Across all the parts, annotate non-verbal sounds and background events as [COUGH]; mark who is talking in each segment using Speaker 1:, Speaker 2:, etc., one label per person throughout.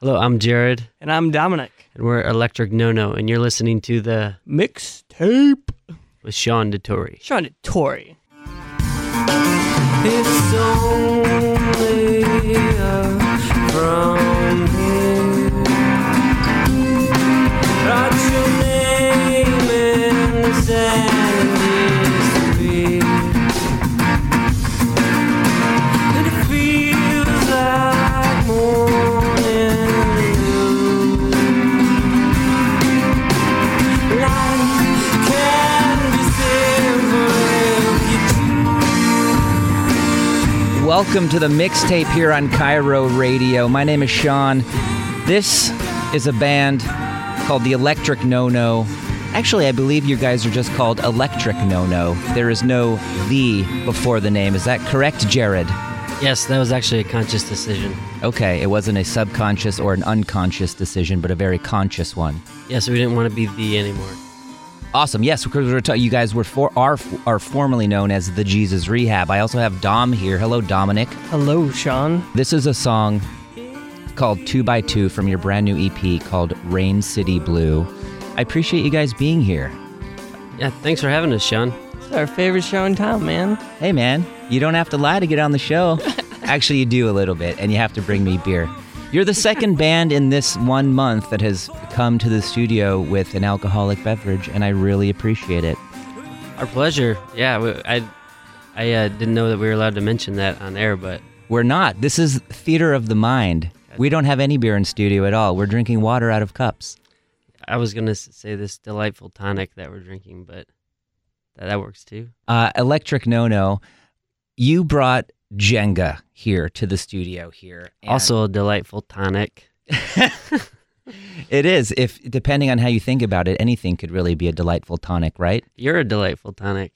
Speaker 1: Hello, I'm Jared,
Speaker 2: And I'm Dominic.
Speaker 1: and we're Electric No No, and you're listening to the
Speaker 2: Mixtape.
Speaker 1: with Sean Dettori.
Speaker 2: Sean Tori.
Speaker 1: It's only from here. Write your name in the sand
Speaker 3: Welcome to the mixtape here on KIRO Radio. My name is Sean. This is a band called the Electric No No. Actually, I believe you guys are just called Electric No No. There is no the before the name. Is that correct, Jared?
Speaker 1: Yes, that was actually a conscious decision.
Speaker 3: Okay, it wasn't a subconscious or an unconscious decision, but a very conscious one.
Speaker 1: Yes, we didn't want to be the anymore.
Speaker 3: Awesome. Yes, because you guys were for, are are formerly known as the Jesus Rehab. I also have Dom here. Hello, Dominic.
Speaker 2: Hello, Sean.
Speaker 3: This is a song called Two by Two from your brand new EP called Rain City Blue. I appreciate you guys being here.
Speaker 1: Yeah, thanks for having us, Sean.
Speaker 2: It's our favorite show in town, man.
Speaker 3: Hey, man, you don't have to lie to get on the show. [LAUGHS] Actually, you do a little bit, and you have to bring me beer. You're the second band in this one month that has come to the studio with an alcoholic beverage, and I really appreciate it.
Speaker 1: Our pleasure. Yeah, I, I uh, didn't know that we were allowed to mention that on air, but
Speaker 3: We're not. This is theater of the mind. We don't have any beer in studio at all. We're drinking water out of cups.
Speaker 1: I was gonna say this delightful tonic that we're drinking, but that, that works too.
Speaker 3: uh, Electric No No, you brought Jenga here to the studio here. and
Speaker 1: Also a delightful tonic. [LAUGHS] [LAUGHS]
Speaker 3: it is. If depending on how you think about it, anything could really be a delightful tonic, right?
Speaker 1: You're a delightful tonic.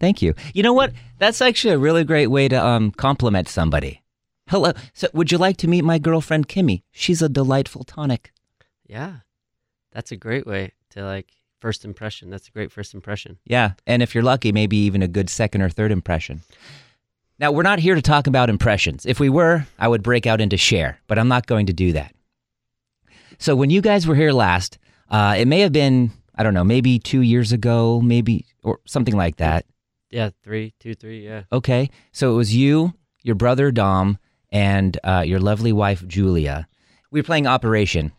Speaker 3: Thank you. You know what? That's actually a really great way to um, compliment somebody. Hello. So, would you like to meet my girlfriend Kimmy? She's a delightful tonic.
Speaker 1: Yeah, that's a great way to like first impression. That's a great first impression.
Speaker 3: Yeah, and if you're lucky, maybe even a good second or third impression. Now, we're not here to talk about impressions. If we were, I would break out into share, but I'm not going to do that. So, when you guys were here last, uh, it may have been, I don't know, maybe two years ago, maybe, or something like that.
Speaker 1: Yeah, three, two, three. Yeah.
Speaker 3: Okay. So, it was you, your brother Dom, and uh, your lovely wife Julia. We were playing Operation.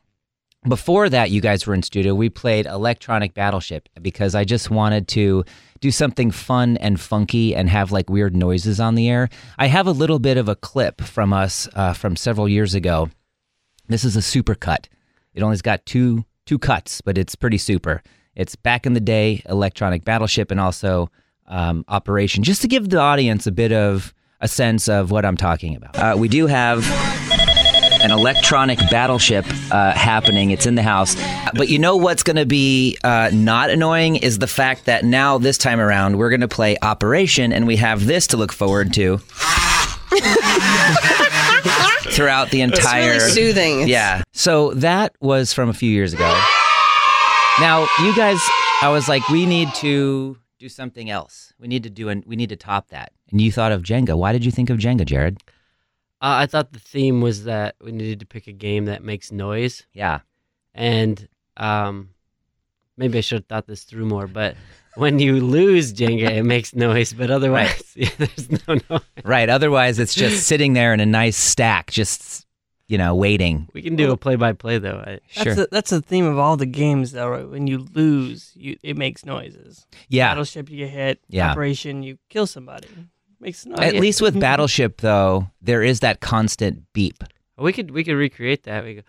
Speaker 3: Before that, you guys were in studio. We played Electronic Battleship because I just wanted to do something fun and funky and have like weird noises on the air. I have a little bit of a clip from us uh, from several years ago. This is a super cut. It only's got two two cuts, but it's pretty super. It's back in the day Electronic Battleship and also um, Operation, just to give the audience a bit of a sense of what I'm talking about. Uh, we do have an electronic battleship uh, happening. It's in the house. But you know what's going to be uh, not annoying is the fact that now, this time around, we're going to play Operation and we have this to look forward to [LAUGHS] throughout the entire.
Speaker 4: really soothing.
Speaker 3: Yeah. So that was from a few years ago. Now, you guys, I was like, we need to do something else. We need to do and we need to top that. And you thought of Jenga. Why did you think of Jenga, Jared?
Speaker 1: Uh, I thought the theme was that we needed to pick a game that makes noise,
Speaker 3: Yeah.
Speaker 1: and um, maybe I should have thought this through more. But when you lose Jenga, it makes noise, but otherwise, [LAUGHS] yeah, there's no noise.
Speaker 3: Right. Otherwise, it's just sitting there in a nice stack, just you know, waiting.
Speaker 1: We can do a play-by-play though. I,
Speaker 2: That's
Speaker 3: Sure.
Speaker 2: the, that's the theme of all the games, though, right? When you lose, you it makes noises.
Speaker 3: Yeah.
Speaker 2: Battleship, you get hit.
Speaker 3: Yeah.
Speaker 2: Operation, you kill somebody. Makes noise.
Speaker 3: At least with [LAUGHS] Battleship, though, there is that constant beep.
Speaker 1: we could we could recreate that. We go.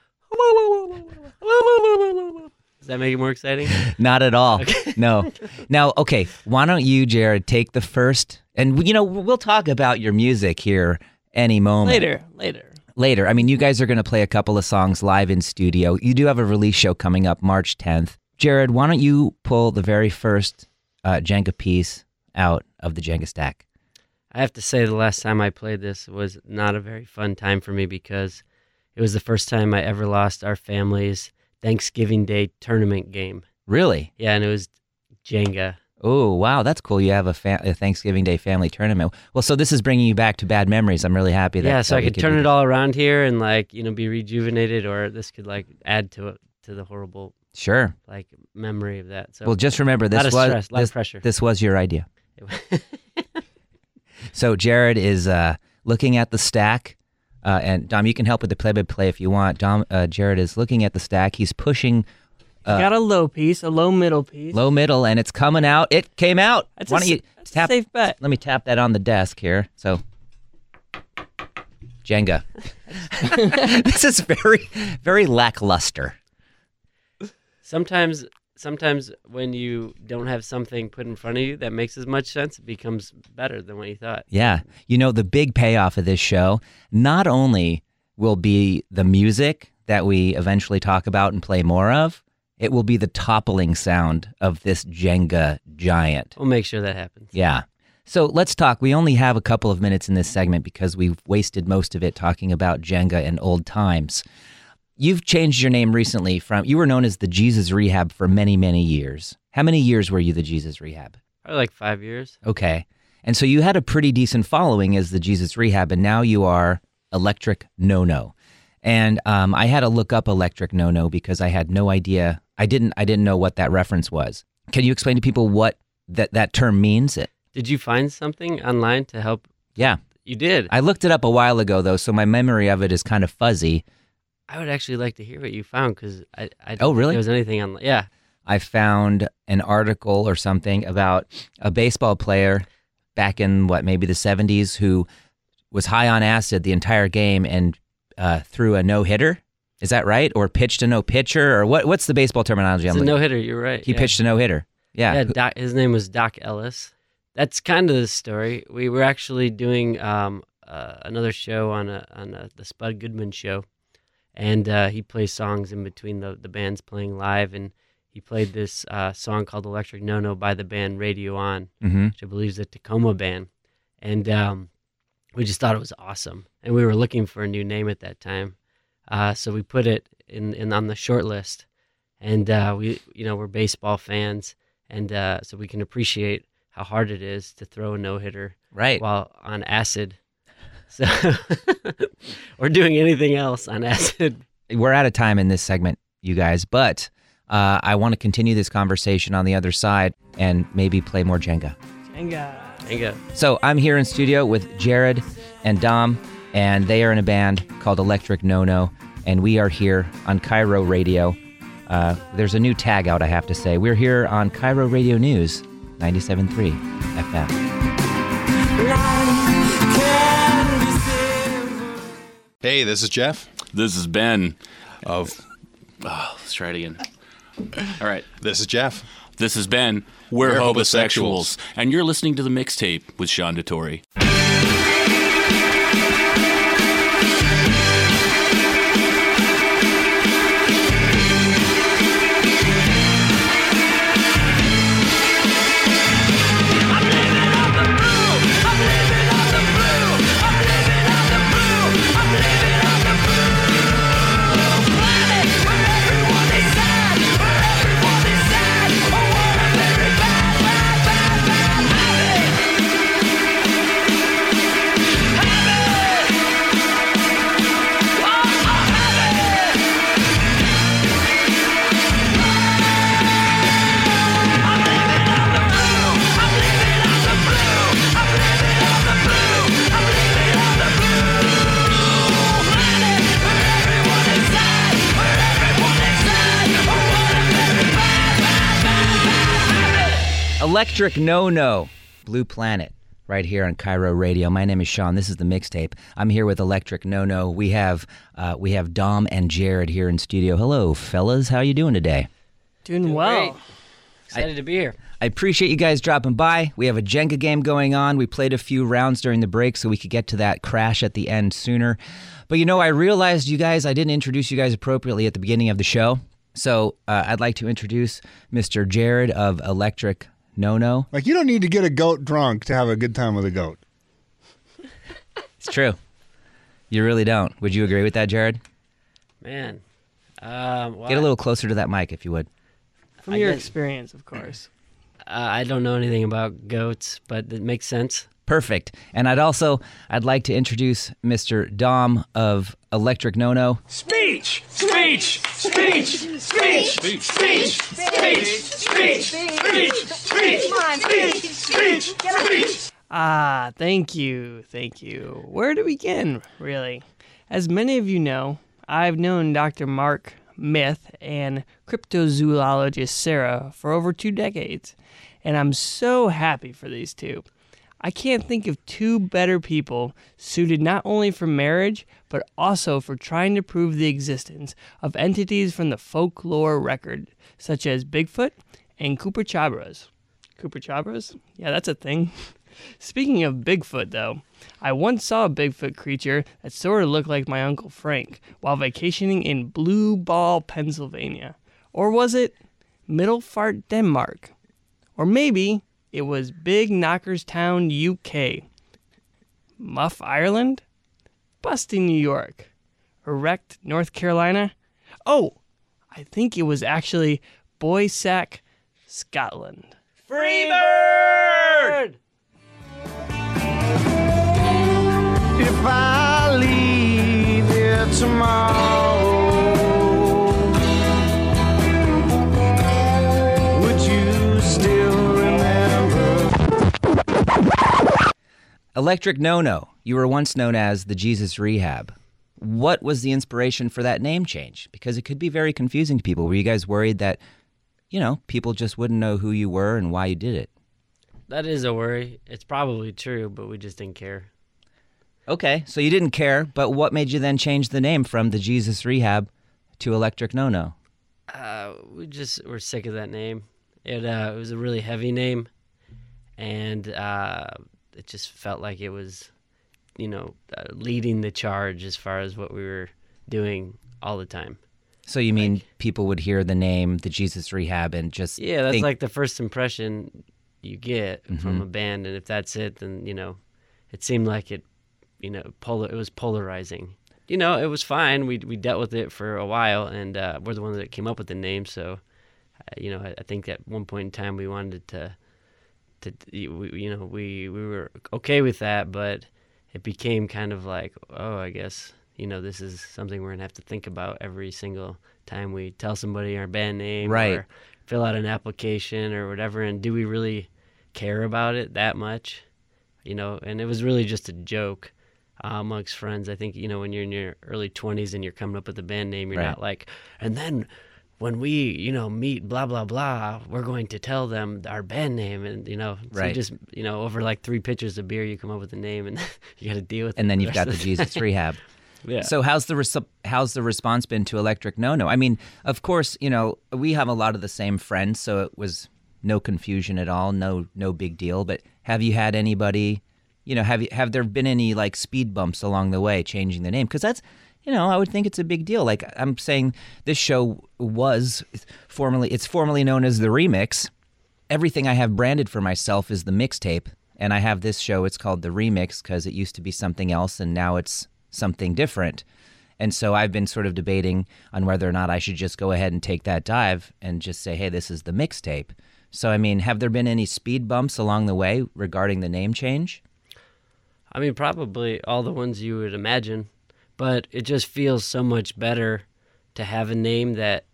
Speaker 1: Does that make it more exciting? [LAUGHS]
Speaker 3: Not at all. [LAUGHS] No. Now, okay. Why don't you, Jared, take the first? And you know, we'll talk about your music here any moment
Speaker 2: later, later.
Speaker 3: Later. I mean, you guys are going to play a couple of songs live in studio. You do have a release show coming up March 10th. Jared, why don't you pull the very first uh, Jenga piece out of the Jenga stack?
Speaker 1: I have to say, the last time I played this was not a very fun time for me because it was the first time I ever lost our family's Thanksgiving Day tournament game.
Speaker 3: Really?
Speaker 1: Yeah, and it was Jenga.
Speaker 3: Oh, wow, that's cool. You have a, fa- a Thanksgiving Day family tournament. Well, so this is bringing you back to bad memories. I'm really happy that.
Speaker 1: yeah, so
Speaker 3: that
Speaker 1: I
Speaker 3: we
Speaker 1: could turn it all around here and like you know be rejuvenated, or this could like add to it to the horrible
Speaker 3: Sure.
Speaker 1: like memory of that. So
Speaker 3: Well, just remember this was
Speaker 1: stress,
Speaker 3: this,
Speaker 1: pressure.
Speaker 3: this was your idea. [LAUGHS] So Jared is uh, looking at the stack, uh, and Dom, you can help with the play-by-play if you want. Dom, uh, Jared is looking at the stack. He's pushing
Speaker 2: I got a low piece, a low middle piece.
Speaker 3: low middle, and it's coming out. It came out.
Speaker 2: That's
Speaker 3: Why
Speaker 2: a,
Speaker 3: don't you
Speaker 2: s- that's a
Speaker 3: tap?
Speaker 2: safe bet.
Speaker 3: Let me tap that on the desk here. So, Jenga. [LAUGHS] this is very, very lackluster.
Speaker 1: sometimes sometimes when you don't have something put in front of you that makes as much sense, it becomes better than what you thought.
Speaker 3: Yeah. You know, the big payoff of this show not only will be the music that we eventually talk about and play more of, it will be the toppling sound of this Jenga giant.
Speaker 1: We'll make sure that happens.
Speaker 3: Yeah. So let's talk. We only have a couple of minutes in this segment because we've wasted most of it talking about Jenga and old times. You've changed your name recently from, you were known as the Jesus Rehab for many, many years. How many years were you the Jesus Rehab?
Speaker 1: Probably like five years.
Speaker 3: Okay. And so you had a pretty decent following as the Jesus Rehab, and now you are Electric No No. And um, I had to look up Electric No No because I had no idea. I didn't. I didn't know what that reference was. Can you explain to people what that that term means?
Speaker 1: Did you find something online to help?
Speaker 3: Yeah,
Speaker 1: You did.
Speaker 3: I looked it up a while ago though, so my memory of it is kind of fuzzy.
Speaker 1: I would actually like to hear what you found because I, I
Speaker 3: Oh, really?
Speaker 1: there was anything on. Yeah,
Speaker 3: I found an article or something about a baseball player back in what maybe the 70s who was high on acid the entire game and uh, threw a no hitter. Is that right? Or pitched a no pitcher? Or what? What's the baseball terminology?
Speaker 1: it's
Speaker 3: I'm
Speaker 1: a no hitter. You're right.
Speaker 3: He
Speaker 1: yeah.
Speaker 3: pitched a no hitter. Yeah.
Speaker 1: Yeah, Doc, his name was Doc Ellis. That's kind of the story. We were actually doing um, uh, another show on a, on a, the Spud Goodman show, and uh, he plays songs in between the the bands playing live, and he played this uh, song called "Electric No No" by the band Radio On,
Speaker 3: hmm
Speaker 1: which I believe is a Tacoma band, and um, we just thought it was awesome, and we were looking for a new name at that time, uh, so we put it in, in on the short list, and uh, we you know we're baseball fans, and uh, so we can appreciate how hard it is to throw a no hitter
Speaker 3: Right.
Speaker 1: while on acid, so [LAUGHS] or doing anything else on acid.
Speaker 3: We're out of time in this segment, you guys, but uh, I want to continue this conversation on the other side and maybe play more Jenga.
Speaker 2: Jenga.
Speaker 1: There you go.
Speaker 3: So I'm here in studio with Jared and Dom, and they are in a band called Electric No No, and we are here on KIRO Radio. Uh, there's a new tag out, I have to say. We're here on KIRO Radio News, 97.3 FM.
Speaker 4: Hey, this is Jeff.
Speaker 5: This is Ben of. Oh, let's try it again. All right.
Speaker 4: This is Jeff.
Speaker 5: This is Ben. We're,
Speaker 4: We're.
Speaker 5: And you're listening to the mixtape with Sean DeTore.
Speaker 3: Electric No No, Blue Planet, right here on KIRO Radio. My name is Sean. This is the mixtape. I'm here with Electric No No. We have uh, we have Dom and Jared here in studio. Hello, fellas. How you doing today?
Speaker 2: Doing well.
Speaker 1: Great. Excited to be here.
Speaker 3: I appreciate you guys dropping by. We have a Jenga game going on. We played a few rounds during the break so we could get to that crash at the end sooner. But you know, I realized you guys, I didn't introduce you guys appropriately at the beginning of the show. So uh, I'd like to introduce Mr. Jared of Electric No No.
Speaker 6: Like you don't need to get a goat drunk to have a good time with a goat.
Speaker 3: It's true. You really don't. Would you agree with that, Jared?
Speaker 1: Man, um, well,
Speaker 3: Get a little closer to that mic if you would.
Speaker 2: From
Speaker 1: I
Speaker 2: your
Speaker 1: guess-
Speaker 2: experience, of course. [CLEARS THROAT]
Speaker 1: Uh, I don't know anything about goats, but it makes sense.
Speaker 3: Perfect. And I'd also I'd like to introduce Mr. Dom of Electric No-No.
Speaker 7: Speech! Speech! Speech! Speech! Speech! Speech! Speech! Speech! Speech! Speech! Speech! Speech!
Speaker 2: Ah, thank you, thank you. Where to begin, really? As many of you know, I've known Dr. Mark Myth and cryptozoologist Sarah for over two decades, and I'm so happy for these two. I can't think of two better people suited not only for marriage, but also for trying to prove the existence of entities from the folklore record, such as Bigfoot and chupacabras. Cooper Chabras? Yeah, that's a thing. [LAUGHS] Speaking of Bigfoot, though, I once saw a Bigfoot creature that sort of looked like my Uncle Frank while vacationing in Blue Ball, Pennsylvania. Or was it Middelfart, Denmark? Or maybe it was Big Knockerstown, UK. Muff, Ireland? Busty, New York. Erect, North Carolina? Oh, I think it was actually Boysack, Scotland.
Speaker 7: Freebird!
Speaker 8: If I leave here tomorrow,
Speaker 3: Electric No-No. You were once known as the Jesus Rehab. What was the inspiration for that name change? Because it could be very confusing to people. Were you guys worried that, you know, people just wouldn't know who you were and why you did it?
Speaker 1: That is a worry. It's probably true, but we just didn't care.
Speaker 3: Okay, so you didn't care, but what made you then change the name from the Jesus Rehab to Electric No No?
Speaker 1: Uh, we just were sick of that name. It uh, it was a really heavy name, and uh, it just felt like it was, you know, uh, leading the charge as far as what we were doing all the time.
Speaker 3: So you mean people would hear the name, the Jesus Rehab, and just
Speaker 1: Yeah, that's
Speaker 3: think-
Speaker 1: like the first impression you get
Speaker 3: Mm-hmm.
Speaker 1: from a band, and if that's it, then you know, it seemed like it, you know, polar. It was polarizing. You know, it was fine. We we dealt with it for a while, and uh, we're the ones that came up with the name. So, uh, you know, I, I think at one point in time we wanted to, to we, you know, we we were okay with that, but it became kind of like, oh, I guess you know, this is something we're gonna have to think about every single time we tell somebody our band name,
Speaker 3: Right.
Speaker 1: Or fill out an application or whatever. And do we really care about it that much? You know, and it was really just a joke uh, amongst friends. I think you know when you're in your early 20s and you're coming up with a band name, you're
Speaker 3: Right.
Speaker 1: not like, and then when we you know meet blah blah blah, we're going to tell them our band name, and you know, so you just you know over like three pitchers of beer, you come up with a name, and [LAUGHS] you got to deal with. it
Speaker 3: and then
Speaker 1: the
Speaker 3: you've got
Speaker 1: rest
Speaker 3: the Jesus Rehab. [LAUGHS]
Speaker 1: Yeah.
Speaker 3: So how's the res- how's the response been to Electric No No? I mean, of course, you know we have a lot of the same friends, so it was no confusion at all, no no big deal. But have you had anybody, you know, have you have there been any like speed bumps along the way changing the name? Because that's you know I would think it's a big deal. Like I'm saying, this show was formerly it's formerly known as the Remix. Everything I have branded for myself is the mixtape, and I have this show. It's called the Remix because it used to be something else, and now it's something different. And so I've been sort of debating on whether or not I should just go ahead and take that dive and just say, hey, this is the mixtape. So, I mean, have there been any speed bumps along the way regarding the name change?
Speaker 1: I mean, probably all the ones you would imagine, but it just feels so much better to have a name that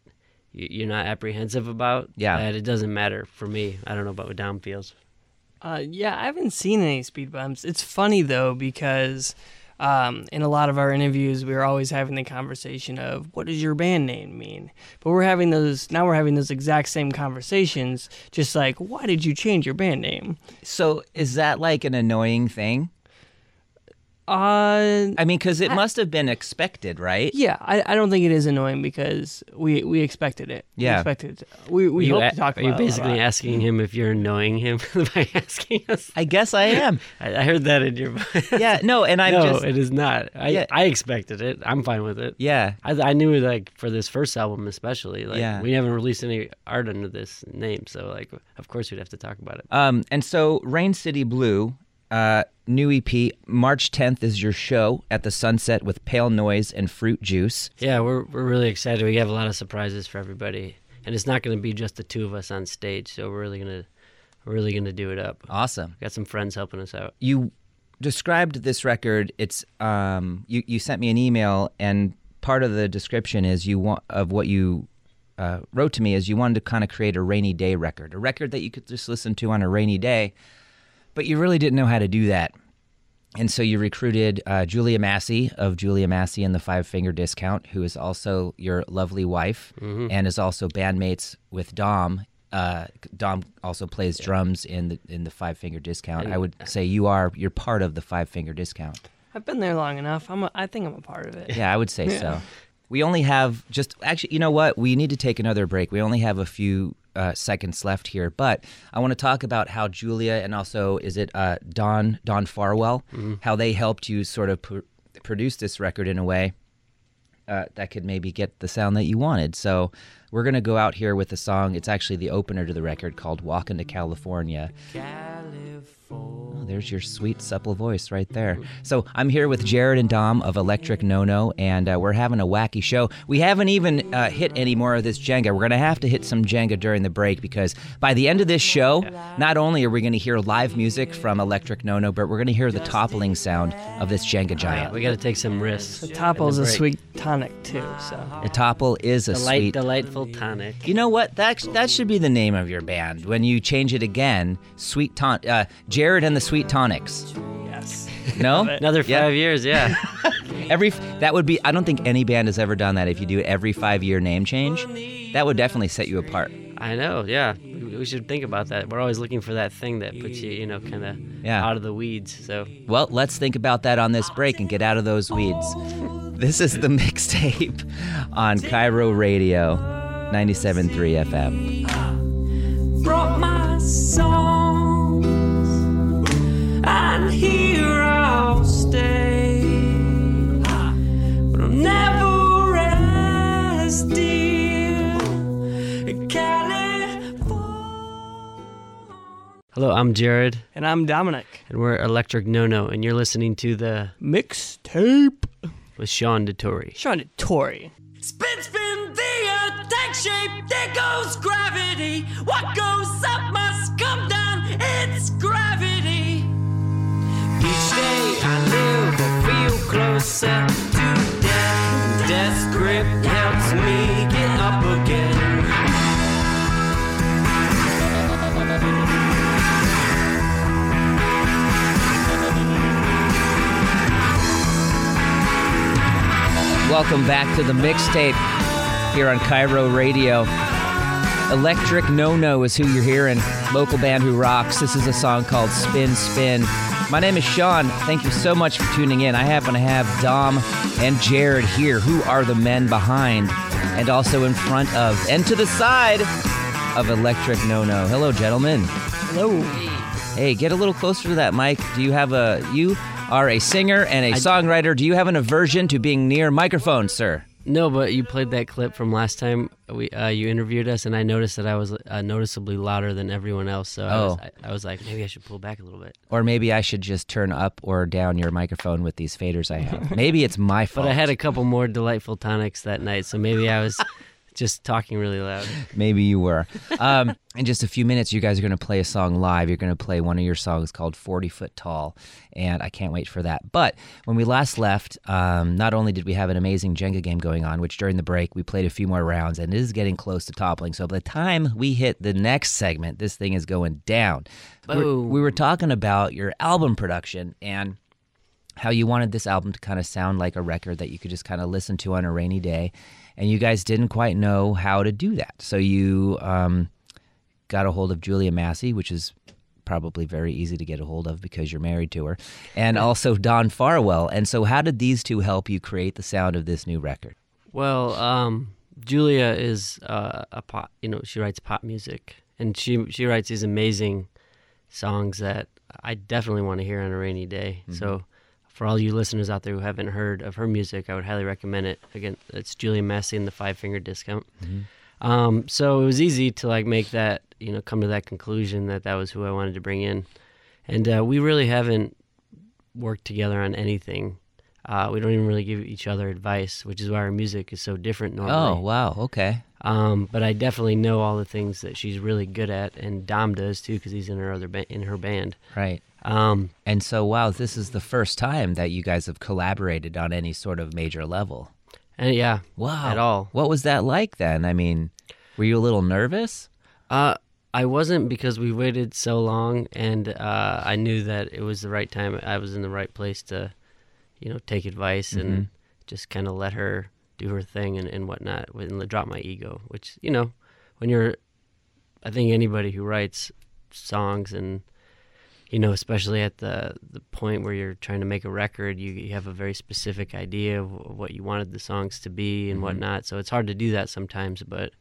Speaker 1: you're not apprehensive about.
Speaker 3: Yeah.
Speaker 1: That it doesn't matter for me. I don't know about what Dom feels.
Speaker 2: Uh, yeah, I haven't seen any speed bumps. It's funny though because um, in a lot of our interviews, we were always having the conversation of what does your band name mean? But we're having those now. We're having those exact same conversations. Just like, why did you change your band name?
Speaker 3: So, is that like an annoying thing?
Speaker 2: Uh,
Speaker 3: I mean, because it must have been expected, right?
Speaker 2: yeah, I, I don't think it is annoying because we we expected it. we
Speaker 3: Yeah.
Speaker 2: expected. It. We we
Speaker 1: you
Speaker 2: hope
Speaker 1: a-
Speaker 2: to talk
Speaker 1: are
Speaker 2: about.
Speaker 1: you basically
Speaker 2: lot.
Speaker 1: asking him if you're annoying him [LAUGHS] by asking us?
Speaker 3: I guess I am. [LAUGHS]
Speaker 1: I, I heard that in your voice. [LAUGHS]
Speaker 3: yeah, no, and I'm
Speaker 1: no,
Speaker 3: just.
Speaker 1: it is not. I
Speaker 3: Yeah.
Speaker 1: I expected it. I'm fine with it.
Speaker 3: yeah.
Speaker 1: I, I knew like for this first album especially, like
Speaker 3: Yeah.
Speaker 1: we haven't released any art under this name, so like of course we'd have to talk about it.
Speaker 3: Um, and so Rain City Blue, uh, new EP, March 10th is your show at the Sunset with Pale Noise and Fruit Juice.
Speaker 1: Yeah, we're we're really excited. We have a lot of surprises for everybody, and it's not going to be just the two of us on stage. So we're really going to we're really gonna do it up.
Speaker 3: Awesome.
Speaker 1: Got some friends helping us out.
Speaker 3: You described this record. It's um, you you sent me an email, and part of the description is you want of what you uh, wrote to me is you wanted to kind of create a rainy day record, a record that you could just listen to on a rainy day, but you really didn't know how to do that. And so you recruited uh, Julia Massey of Julia Massey and the Five Finger Discount, who is also your lovely wife and is also bandmates with Dom. Uh, Dom also plays drums in the in the Five Finger Discount. I would say you are you're part of the Five Finger Discount.
Speaker 2: I've been there long enough. I'm. A, I think I'm a part of it.
Speaker 3: Yeah, I would say [LAUGHS] so. We only have just actually, you know what? We need to take another break. We only have a few uh, seconds left here, but I want to talk about how Julia and also is it uh, Don Don Farwell, how they helped you sort of pr- produce this record in a way uh, that could maybe get the sound that you wanted. So we're gonna go out here with a song. It's actually the opener to the record called "Walking to California." Oh, there's your sweet, supple voice right there. So I'm here with Jared and Dom of Electric No No, and uh, we're having a wacky show. We haven't even uh, hit any more of this Jenga. We're going to have to hit some Jenga during the break because by the end of this show, not only are we going to hear live music from Electric No No, but we're going to hear the toppling sound of this Jenga giant.
Speaker 1: We got to take some risks.
Speaker 2: The topple's
Speaker 1: in
Speaker 2: a sweet tonic too. So
Speaker 3: The topple is a
Speaker 1: Delight,
Speaker 3: sweet.
Speaker 1: delightful tonic.
Speaker 3: You know what? That that should be the name of your band when you change it again. Sweet Ton, uh, Jared and the Sweet Tonics.
Speaker 2: yes. [LAUGHS]
Speaker 3: No,
Speaker 1: Another
Speaker 3: Yeah.
Speaker 1: five years, yeah. [LAUGHS]
Speaker 3: Every that would be. I don't think any band has ever done that. If you do every five year name change, that would definitely set you apart.
Speaker 1: I know, yeah. We, we should think about that. We're always looking for that thing that puts you, you know, kind of
Speaker 3: Yeah.
Speaker 1: out of the weeds. So
Speaker 3: Well, let's think about that on this break and get out of those weeds. This is the [LAUGHS] mixtape on KIRO Radio, 97.3 FM.
Speaker 8: brought my songs, and here I'll stay. But I'll never rest, dear. California.
Speaker 1: hello, I'm Jared,
Speaker 2: And I'm Dominic.
Speaker 1: and we're Electric No No, and you're listening to the
Speaker 2: Mixtape.
Speaker 1: with Sean DeTore.
Speaker 2: Sean Tory.
Speaker 8: Spin, spin, the earth takes shape. There goes gravity. What goes up must come
Speaker 3: Welcome back to the mixtape here on KIRO Radio. Electric No No is who you're hearing. Local band who rocks. This is a song called Spin Spin. My name is Sean. Thank you so much for tuning in. I happen to have Dom and Jared here, who are the men behind and also in front of and to the side of Electric No No. Hello, gentlemen.
Speaker 2: Hello.
Speaker 3: Hey, get a little closer to that mic. Do you have a you are a singer and a songwriter. Do you have an aversion to being near microphones, sir?
Speaker 1: No, but you played that clip from last time we uh, you interviewed us, and I noticed that I was uh, noticeably louder than everyone else. So I, was,
Speaker 3: Oh.
Speaker 1: I, I was like, maybe I should pull back a little bit.
Speaker 3: Or maybe I should just turn up or down your microphone with these faders I have. [LAUGHS] Maybe it's my fault.
Speaker 1: But I had a couple more delightful tonics that night, so maybe I was [LAUGHS] just talking really loud. [LAUGHS]
Speaker 3: Maybe you were. Um, in just a few minutes, you guys are going to play a song live. You're going to play one of your songs called 40 Foot Tall, and I can't wait for that. But when we last left, um, not only did we have an amazing Jenga game going on, which during the break we played a few more rounds, and it is getting close to toppling. So by the time we hit the next segment, this thing is going down. We're- we were talking about your album production and how you wanted this album to kind of sound like a record that you could just kind of listen to on a rainy day, and you guys didn't quite know how to do that. So you um, got a hold of Julia Massey, which is probably very easy to get a hold of because you're married to her, and also Don Farwell. And so, how did these two help you create the sound of this new record?
Speaker 1: Well, um, Julia is uh, a pop. You know, she writes pop music, and she she writes these amazing songs that I definitely want to hear on a rainy day. So, for all you listeners out there who haven't heard of her music, I would highly recommend it. Again, it's Julia Massey and the Five Finger Discount. Um, so it was easy to like make that you know come to that conclusion that that was who I wanted to bring in, and uh, we really haven't worked together on anything. Uh, we don't even really give each other advice, which is why our music is so different normally.
Speaker 3: Oh, wow. Okay.
Speaker 1: Um, but I definitely know all the things that she's really good at, and Dom does too because he's in her other ba- in her band.
Speaker 3: Right.
Speaker 1: Um,
Speaker 3: And so, wow, this is the first time that you guys have collaborated on any sort of major level.
Speaker 1: and yeah,
Speaker 3: Wow.
Speaker 1: at all.
Speaker 3: What was that like then? I mean, were you a little nervous?
Speaker 1: Uh, I wasn't because we waited so long, and uh, I knew that it was the right time. I was in the right place to, you know, take advice and just kind of let her do her thing and, and whatnot, and drop my ego. Which you know, when you're, I think anybody who writes songs and you know, especially at the the point where you're trying to make a record, you, you have a very specific idea of what you wanted the songs to be and whatnot. So it's hard to do that sometimes, but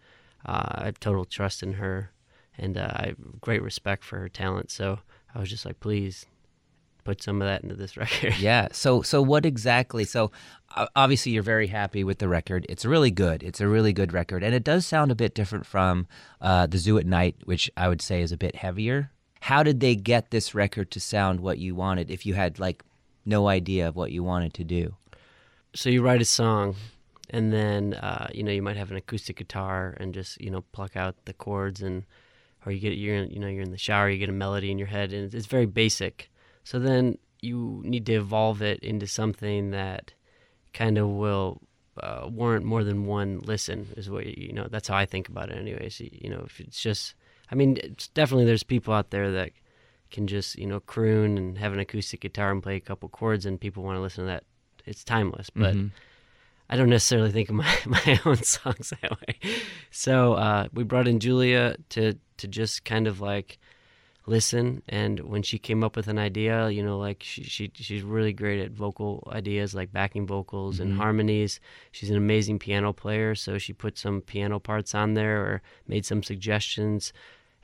Speaker 1: uh, I have total trust in her, and uh, I have great respect for her talent. So I was just like, please put some of that into this [LAUGHS] record.
Speaker 3: Yeah. So, so what exactly? So, obviously, you're very happy with the record. It's really good. It's a really good record, and it does sound a bit different from uh, the Zoo at Night, which I would say is a bit heavier. How did they get this record to sound what you wanted? If you had like no idea of what you wanted to do.
Speaker 1: so you write a song and then uh, you know you might have an acoustic guitar and just you know pluck out the chords and or you get you're in, you know you're in the shower you get a melody in your head and it's, very basic so then you need to evolve it into something that kind of will uh, warrant more than one listen is what you, know that's how I think about it anyways you know if it's just I mean it's definitely there's people out there that can just you know croon and have an acoustic guitar and play a couple chords and people want to listen to that it's timeless but I don't necessarily think of my, [LAUGHS] my own songs that way. So uh, we brought in Julia to to just kind of like listen, and when she came up with an idea, you know, like she, she she's really great at vocal ideas, like backing vocals and harmonies. She's an amazing piano player, so she put some piano parts on there or made some suggestions.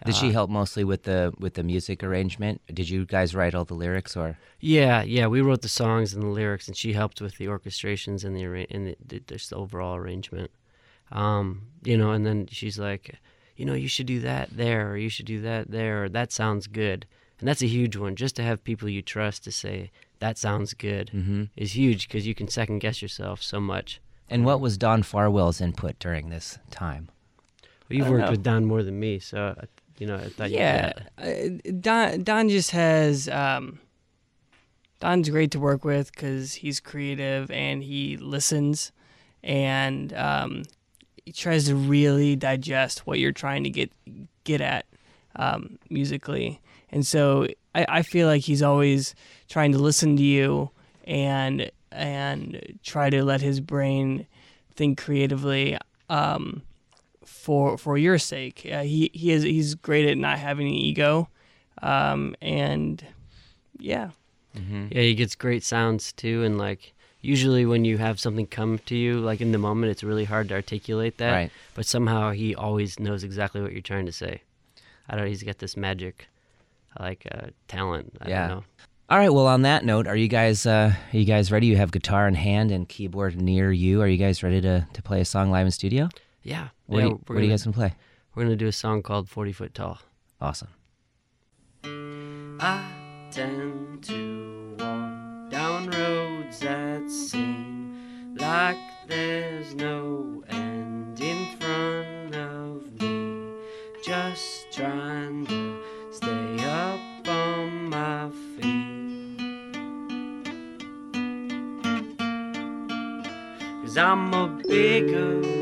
Speaker 3: Did
Speaker 1: Uh,
Speaker 3: she help mostly with the with the music arrangement? Did you guys write all the lyrics, or
Speaker 1: Yeah, yeah, we wrote the songs and the lyrics, and she helped with the orchestrations and the and the, the, just the overall arrangement. Um, you know, and then she's like, you know, you should do that there, or you should do that there, or that sounds good, and that's a huge one. Just to have people you trust to say that sounds good is huge because you can second guess yourself so much.
Speaker 3: and what was Don Farwell's input during this time?
Speaker 1: Well, you've worked
Speaker 2: know.
Speaker 1: with Don more than me, so I- you know, thought
Speaker 2: Yeah, uh, Don Don just has um, Don's great to work with because he's creative and he listens and um, he tries to really digest what you're trying to get get at um, musically. And so I, I feel like he's always trying to listen to you and and try to let his brain think creatively. Um, for for your sake. Uh, he he is he's great at not having an ego, um, and yeah,
Speaker 1: Yeah, he gets great sounds too, and like usually when you have something come to you, like in the moment, it's really hard to articulate that.
Speaker 3: Right.
Speaker 1: But somehow he always knows exactly what you're trying to say. I don't. know, He's got this magic, like uh, talent. I
Speaker 3: Yeah.
Speaker 1: don't know.
Speaker 3: All right. Well, on that note, are you guys uh, are you guys ready? You have guitar in hand and keyboard near you. Are you guys ready to, to play a song live in studio?
Speaker 1: Yeah.
Speaker 3: What,
Speaker 1: yeah,
Speaker 3: are, you,
Speaker 1: we're
Speaker 3: what
Speaker 1: gonna,
Speaker 3: you guys gonna play?
Speaker 1: We're gonna do a song called "40 Foot Tall."
Speaker 3: Awesome.
Speaker 1: I tend to walk down roads that seem like there's no end in front of me. Just trying to stay up on my feet. Cause I'm a bigger man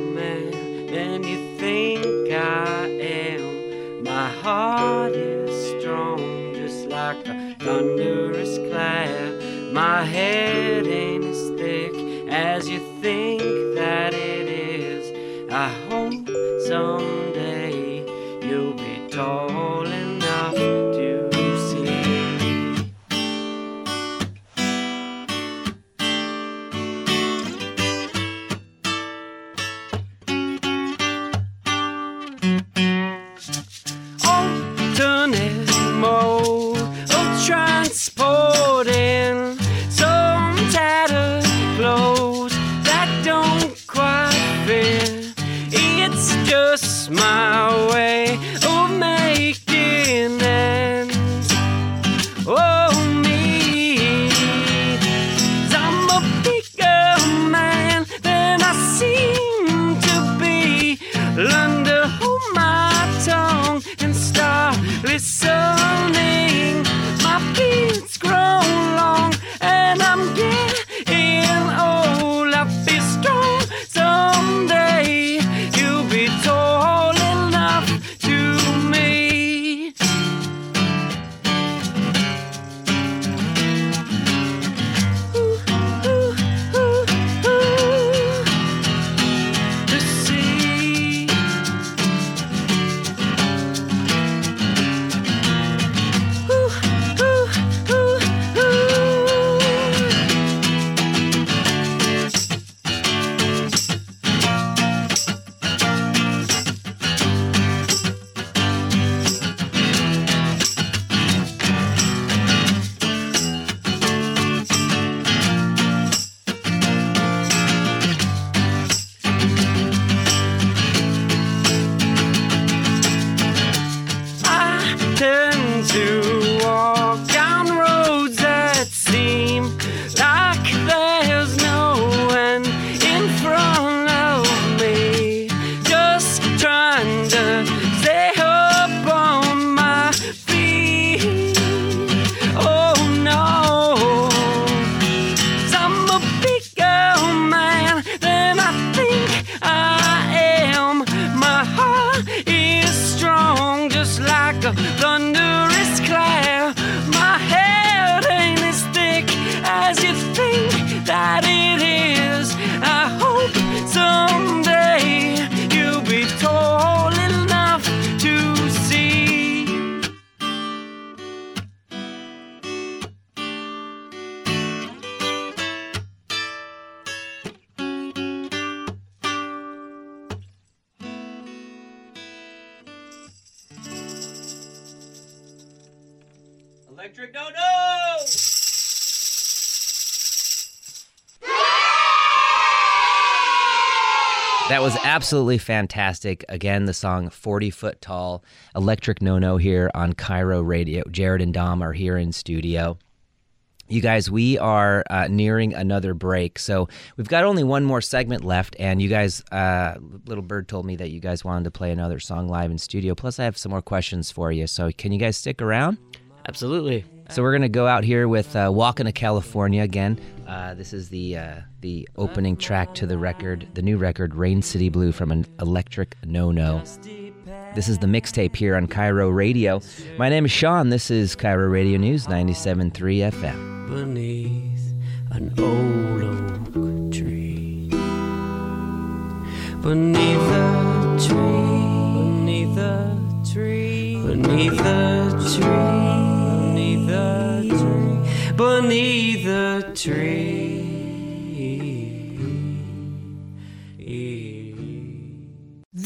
Speaker 1: than you think I am. My heart is strong, just like a thunderous cloud. My head ain't as thick as you think that it is. I hope someday
Speaker 3: Electric No No! That was absolutely fantastic. Again, the song 40 Foot Tall, Electric No No here on KIRO Radio. Jared and Dom are here in studio. You guys, we are uh, nearing another break. So we've got only one more segment left. And you guys, uh, Little Bird told me that you guys wanted to play another song live in studio. Plus, I have some more questions for you. So can you guys stick around?
Speaker 1: Absolutely.
Speaker 3: So we're gonna go out here with uh, "Walking to California" again. Uh, this is the uh, the opening track to the record, the new record, "Rain City Blue" from an Electric No No. This is the mixtape here on KIRO Radio. My name is Sean. This is KIRO Radio News 97.3 FM.
Speaker 8: beneath an old oak tree. Beneath the tree, beneath the tree, beneath the tree,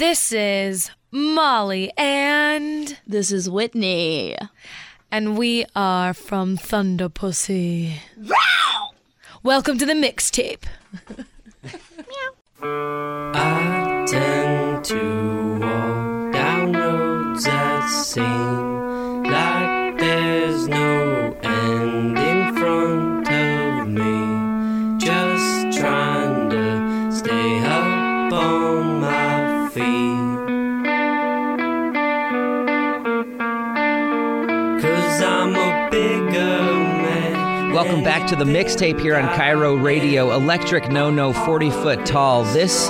Speaker 9: This is Molly and
Speaker 10: This is Whitney.
Speaker 9: and we are from Thunder Pussy. Welcome to the mixtape. [LAUGHS]
Speaker 8: I tend to walk down roads that seem
Speaker 3: back to the mixtape here on KIRO Radio. Electric No No 40 Foot Tall. This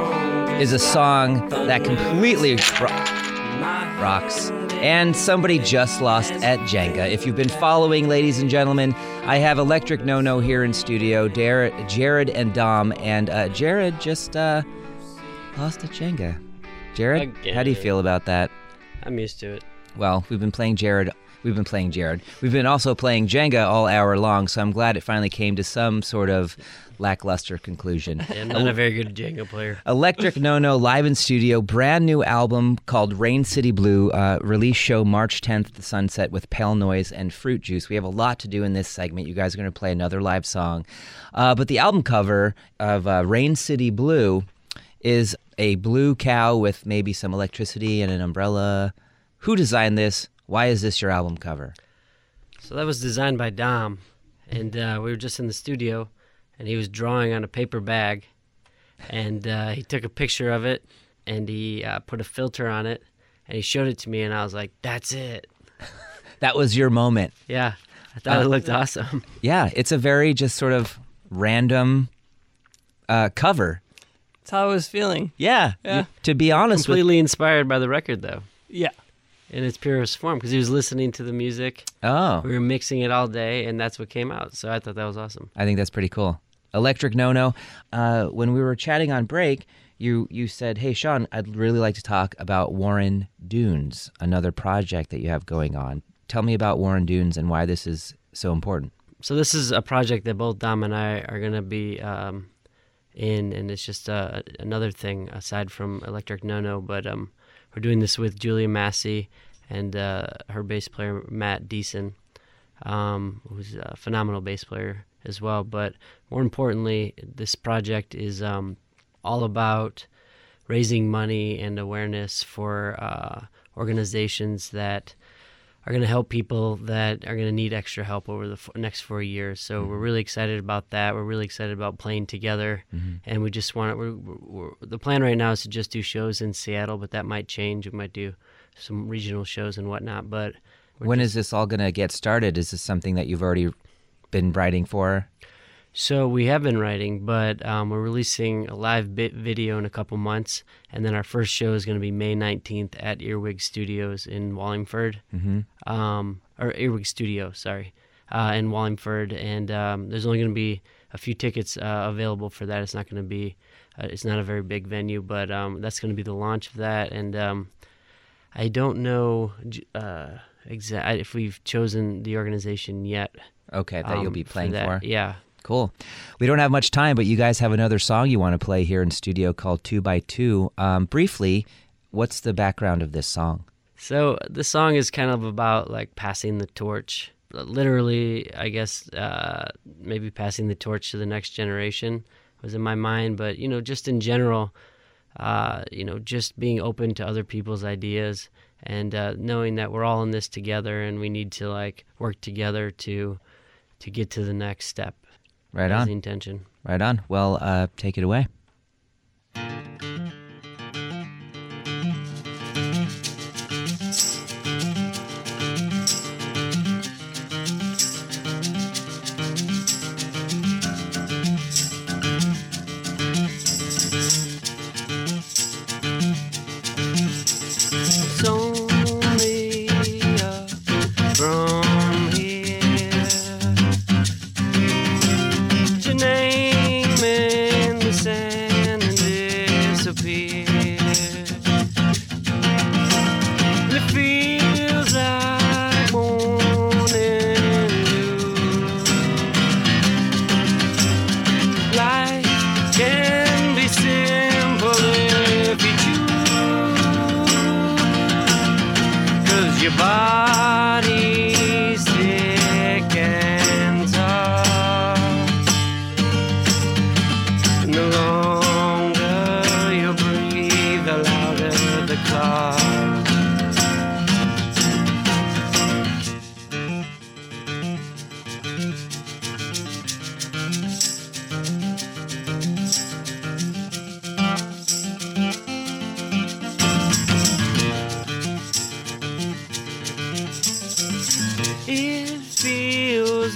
Speaker 3: is a song that completely ro- rocks. And somebody just lost at Jenga. If you've been following, ladies and gentlemen, I have Electric No No here in studio, Dar- Jared and Dom. And uh, Jared just uh, lost at Jenga. Jared, how do you feel about that?
Speaker 1: I'm used to it.
Speaker 3: Well, we've been playing Jared. We've been playing Jared. We've been also playing Jenga all hour long, so I'm glad it finally came to some sort of lackluster conclusion. [LAUGHS]
Speaker 1: Yeah, I'm not a very good Jenga player.
Speaker 3: Electric No No live in studio, brand new album called Rain City Blue, uh, release show March 10th, The Sunset with Pale Noise and Fruit Juice. We have a lot to do in this segment. You guys are going to play another live song. Uh, but the album cover of uh, Rain City Blue is a blue cow with maybe some electricity and an umbrella. Who designed this? Why is this your album cover?
Speaker 1: So that was designed by Dom, and uh, we were just in the studio, and he was drawing on a paper bag, and uh, he took a picture of it, and he uh, put a filter on it, and he showed it to me, and I was like, "That's it." [LAUGHS]
Speaker 3: That was your moment.
Speaker 1: Yeah, I thought
Speaker 3: Uh,
Speaker 1: it looked awesome. [LAUGHS]
Speaker 3: Yeah, it's a very just sort of random uh, cover.
Speaker 2: That's how I was feeling.
Speaker 3: Yeah.
Speaker 2: Yeah.
Speaker 3: To be honest with
Speaker 1: Completely inspired by the record, though,
Speaker 2: Yeah.
Speaker 1: In its purest form, because he was listening to the music.
Speaker 3: Oh,
Speaker 1: We were mixing it all day, and that's what came out. So I thought that was awesome.
Speaker 3: I think that's pretty cool. Electric NoNo. Uh, when we were chatting on break, you you said, "Hey Sean, I'd really like to talk about Warren Dunes, another project that you have going on. Tell me about Warren Dunes and why this is so important."
Speaker 1: So this is a project that both Dom and I are going to be um, in, and it's just uh, another thing aside from Electric NoNo. But um, we're doing this with Julia Massey and uh, her bass player Matt Deason, um, who's a phenomenal bass player as well. But more importantly, this project is um, all about raising money and awareness for uh, organizations that are going to help people that are going to need extra help over the f- next four years. So we're mm-hmm. really excited about that. We're really excited about playing together, mm-hmm. and we just want to. We're, we're, the plan right now is to just do shows in Seattle, but that might change. We might do some regional shows and whatnot. But
Speaker 3: When
Speaker 1: just-
Speaker 3: is this all going to get started? Is this something that you've already been writing for?
Speaker 1: So we have been writing, but um, we're releasing a live bit video in a couple months, and then our first show is going to be May 19th at Earwig Studios in Wallingford,
Speaker 3: Mm-hmm.
Speaker 1: um, or Earwig Studio, sorry, uh, in Wallingford, and um, there's only going to be a few tickets uh, available for that. It's not going to be, uh, it's not a very big venue, but um, that's going to be the launch of that, and um, I don't know uh, exact if we've chosen the organization yet.
Speaker 3: Okay, that you'll
Speaker 1: um,
Speaker 3: be playing
Speaker 1: that.
Speaker 3: for.
Speaker 1: Yeah.
Speaker 3: Cool. We don't have much time, but you guys have another song you want to play here in studio called Two by Two. Um, briefly, what's the background of this song?
Speaker 1: So the song is kind of about like passing the torch literally, I guess, uh, maybe passing the torch to the next generation was in my mind. But you know, just in general, uh, you know, just being open to other people's ideas and uh, knowing that we're all in this together and we need to like work together to to get to the next step.
Speaker 3: Right on.
Speaker 1: intention.
Speaker 3: Right on. Well, uh, take it away.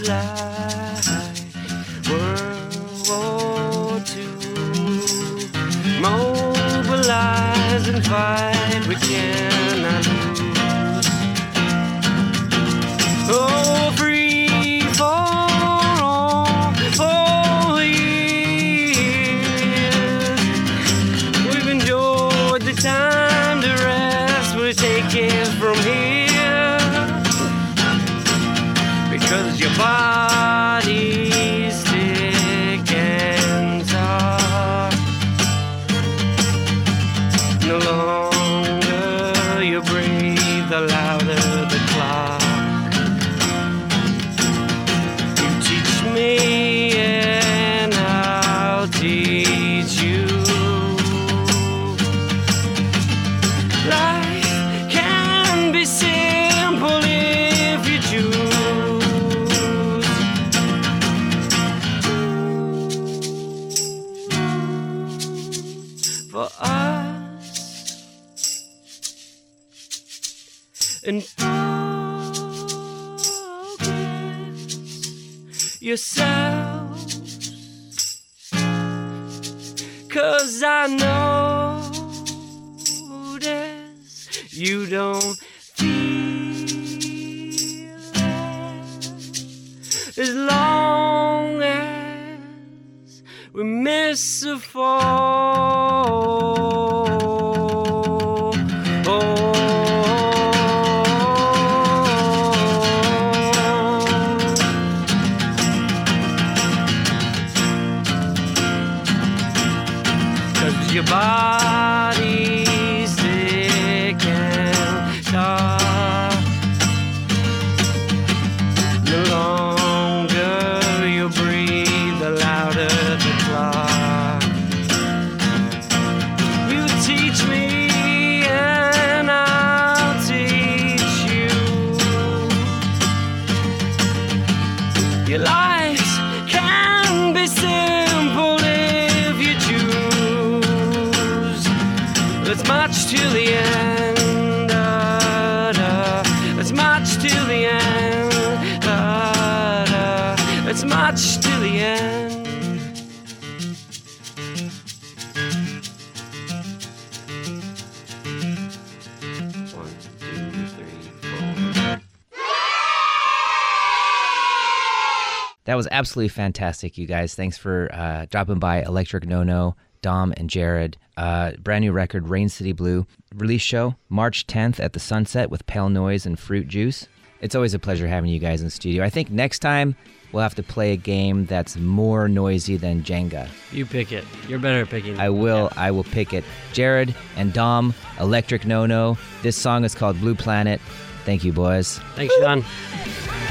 Speaker 1: Feels For us and focus. Cause I notice you don't feel it as long as we miss a fall. Your lives can be simple if you choose. Let's march till the end.
Speaker 3: Was absolutely fantastic, you guys. Thanks for uh, dropping by Electric NoNo, Dom, and Jared. Uh, brand new record, Rain City Blue. Release show March 10th at the Sunset with Pale Noise and Fruit Juice. It's always a pleasure having you guys in the studio. I think next time we'll have to play a game that's more noisy than Jenga.
Speaker 1: You pick it. You're better at picking.
Speaker 3: I will. I will pick it. Jared and Dom, Electric NoNo. This song is called Blue Planet. Thank you, boys.
Speaker 1: Thanks, Sean. [LAUGHS]